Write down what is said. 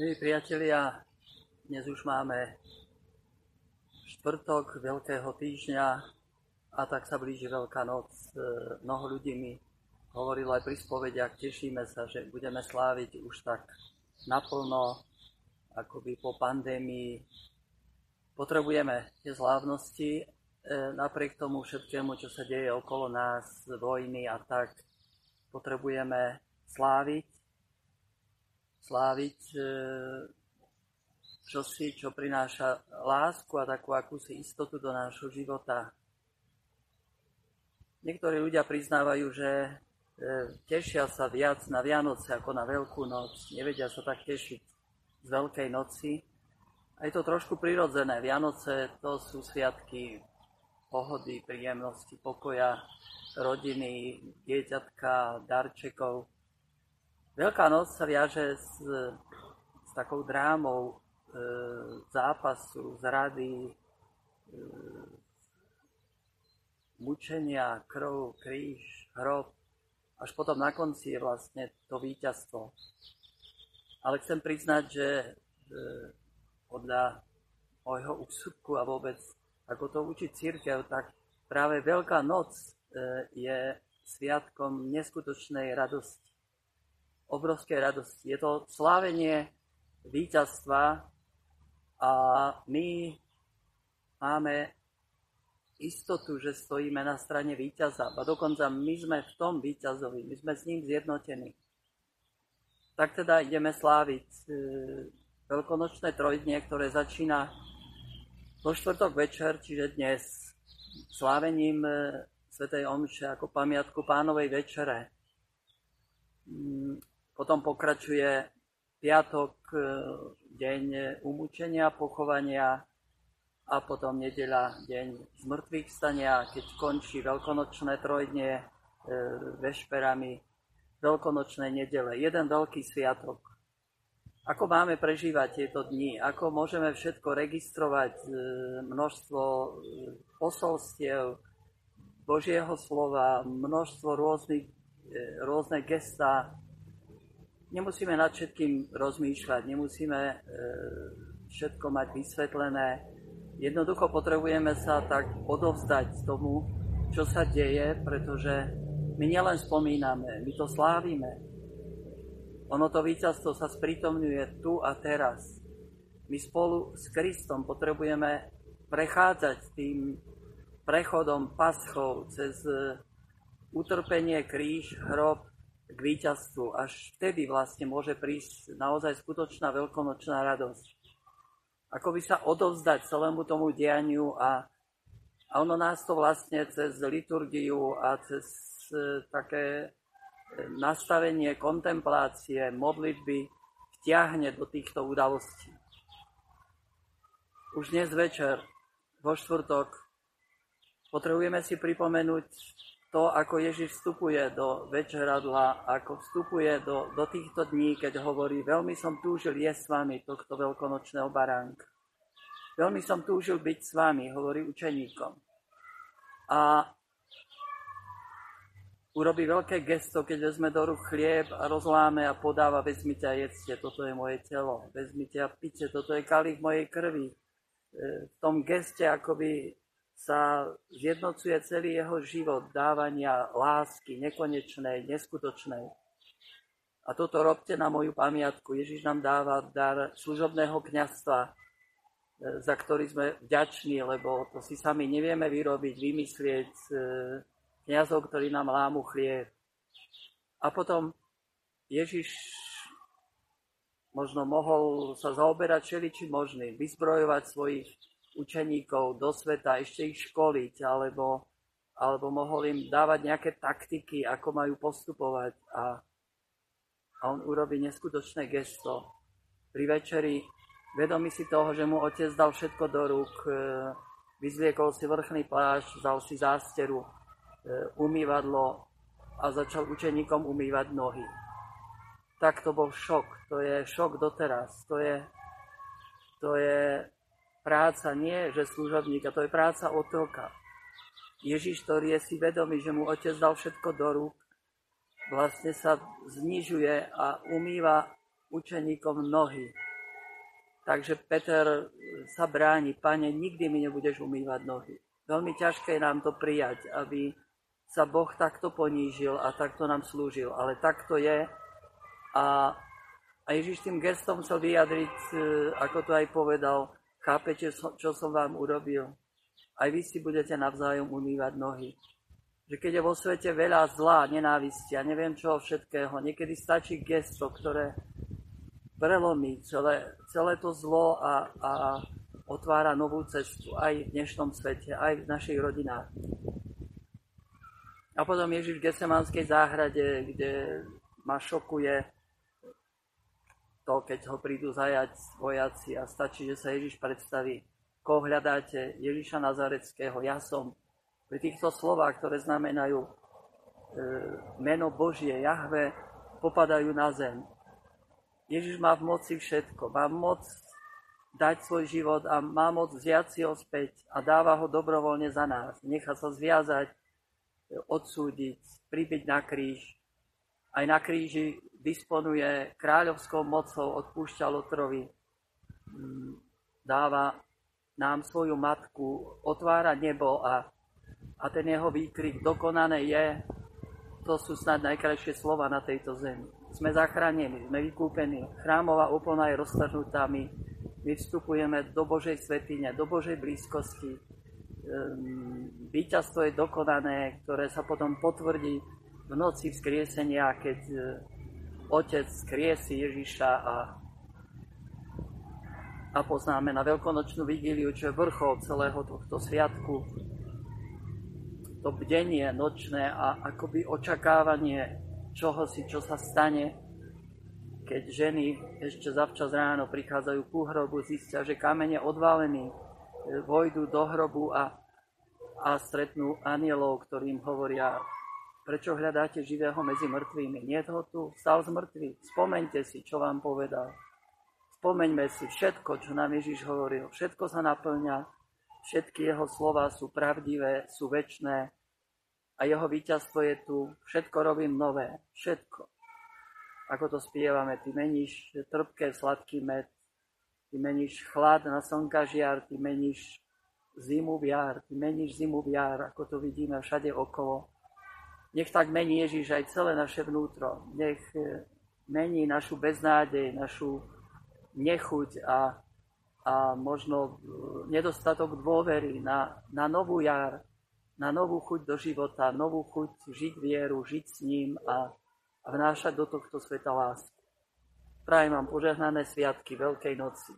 Milí priatelia, dnes už máme štvrtok Veľkého týždňa a tak sa blíži Veľká noc. E, mnoho ľudí mi hovorilo aj pri spovediach, tešíme sa, že budeme sláviť už tak naplno, akoby po pandémii. Potrebujeme tie slávnosti, e, napriek tomu všetkému, čo sa deje okolo nás, vojny a tak, potrebujeme sláviť sláviť e, čosi, čo prináša lásku a takú akúsi istotu do nášho života. Niektorí ľudia priznávajú, že e, tešia sa viac na Vianoce ako na Veľkú noc. Nevedia sa tak tešiť z Veľkej noci. A je to trošku prirodzené. Vianoce to sú sviatky pohody, príjemnosti, pokoja, rodiny, dieťatka, darčekov. Veľká noc sa viaže s, s takou drámou e, zápasu, zrady, e, mučenia, krv, kríž, hrob. Až potom na konci je vlastne to víťazstvo. Ale chcem priznať, že e, podľa môjho úsudku a vôbec ako to učí církev, tak práve Veľká noc e, je sviatkom neskutočnej radosti obrovskej radosti. Je to slávenie víťazstva a my máme istotu, že stojíme na strane víťaza. A dokonca my sme v tom víťazovi, my sme s ním zjednotení. Tak teda ideme sláviť e, veľkonočné trojdnie, ktoré začína vo štvrtok večer, čiže dnes, slávením e, Svetej Omše ako pamiatku pánovej večere. Potom pokračuje piatok, e, deň umúčenia, pochovania a potom nedeľa, deň zmrtvých stania, keď končí veľkonočné trojdnie e, vešperami, veľkonočné nedele. Jeden veľký sviatok. Ako máme prežívať tieto dni? Ako môžeme všetko registrovať? E, množstvo posolstiev Božieho slova, množstvo rôznych, rôzne gesta, nemusíme nad všetkým rozmýšľať, nemusíme e, všetko mať vysvetlené. Jednoducho potrebujeme sa tak odovzdať tomu, čo sa deje, pretože my nielen spomíname, my to slávime. Ono to víťazstvo sa sprítomňuje tu a teraz. My spolu s Kristom potrebujeme prechádzať tým prechodom paschov cez utrpenie, kríž, hrob, k víťazstvu. Až vtedy vlastne môže prísť naozaj skutočná veľkonočná radosť. Ako by sa odovzdať celému tomu dianiu a, a ono nás to vlastne cez liturgiu a cez e, také e, nastavenie kontemplácie, modlitby vtiahne do týchto udalostí. Už dnes večer, vo štvrtok, potrebujeme si pripomenúť to, ako Ježiš vstupuje do večeradla, ako vstupuje do, do týchto dní, keď hovorí, veľmi som túžil jesť s vami tohto veľkonočného baránka. Veľmi som túžil byť s vami, hovorí učeníkom. A urobí veľké gesto, keď vezme do rúk chlieb a rozláme a podáva, vezmite a jedzte, toto je moje telo, vezmite a pite, toto je kalich mojej krvi. E, v tom geste akoby sa zjednocuje celý jeho život dávania lásky nekonečnej, neskutočnej. A toto robte na moju pamiatku. Ježiš nám dáva dar služobného kňazstva, e, za ktorý sme vďační, lebo to si sami nevieme vyrobiť, vymyslieť e, kňazov, ktorí nám lámu chlieb. A potom Ježiš možno mohol sa zaoberať všeličím možným, vyzbrojovať svojich učeníkov do sveta, ešte ich školiť, alebo, alebo mohol im dávať nejaké taktiky, ako majú postupovať. A, a on urobí neskutočné gesto. Pri večeri, vedomí si toho, že mu otec dal všetko do rúk, e, vyzliekol si vrchný plášť, vzal si zásteru, e, umývadlo a začal učeníkom umývať nohy. Tak to bol šok. To je šok doteraz. To je, to je práca nie, že služobníka, to je práca otroka. Ježiš, ktorý je si vedomý, že mu otec dal všetko do rúk, vlastne sa znižuje a umýva učeníkom nohy. Takže Peter sa bráni, pane, nikdy mi nebudeš umývať nohy. Veľmi ťažké je nám to prijať, aby sa Boh takto ponížil a takto nám slúžil. Ale takto je. A, a Ježiš tým gestom chcel vyjadriť, e, ako to aj povedal, chápete, čo som vám urobil? Aj vy si budete navzájom umývať nohy že keď je vo svete veľa zla, nenávisti a neviem čoho všetkého, niekedy stačí gesto, ktoré prelomí celé, celé to zlo a, a otvára novú cestu aj v dnešnom svete, aj v našich rodinách. A potom Ježiš v Gesemanskej záhrade, kde ma šokuje to, keď ho prídu zajať vojaci a stačí, že sa Ježiš predstaví. Koho hľadáte? Ježiša Nazareckého, ja som. Pri týchto slovách, ktoré znamenajú e, meno Božie, Jahve, popadajú na zem. Ježiš má v moci všetko. Má moc dať svoj život a má moc vziať si ho späť a dáva ho dobrovoľne za nás. Nechá sa zviazať, odsúdiť, pribyť na kríž. Aj na kríži disponuje kráľovskou mocou, odpúšťa Lotrovi, mm, dáva nám svoju matku, otvára nebo a a ten jeho výkrik dokonané je, to sú snad najkrajšie slova na tejto zemi. Sme zachránení, sme vykúpení, chrámová opona je roztrhnutá, my, my vstupujeme do Božej svetine, do Božej blízkosti. Ehm, víťazstvo je dokonané, ktoré sa potom potvrdí v noci vzkriesenia, keď e, Otec skriesi Ježiša a, a poznáme na veľkonočnú vigíliu, čo je vrchol celého tohto sviatku, to bdenie nočné a akoby očakávanie čoho si, čo sa stane, keď ženy ešte zavčas ráno prichádzajú ku hrobu, zistia, že kamen je odvalený, vojdu do hrobu a, a stretnú anielov, ktorým hovoria, prečo hľadáte živého medzi mŕtvými? Nie ho tu, stal z mŕtvych. Spomeňte si, čo vám povedal. Spomeňme si všetko, čo nám Ježiš hovoril. Všetko sa naplňa Všetky jeho slova sú pravdivé, sú väčné a jeho víťazstvo je tu. Všetko robím nové. Všetko. Ako to spievame, ty meníš trpké, sladký med, ty meníš chlad na slnka žiar, ty meníš zimu v jar, ty meníš zimu v jar, ako to vidíme všade okolo. Nech tak mení Ježiš aj celé naše vnútro. Nech eh, mení našu beznádej, našu nechuť a a možno e, nedostatok dôvery na, na novú jar, na novú chuť do života, novú chuť žiť vieru, žiť s ním a, a vnášať do tohto sveta lásku. Prajem vám požehnané sviatky Veľkej noci.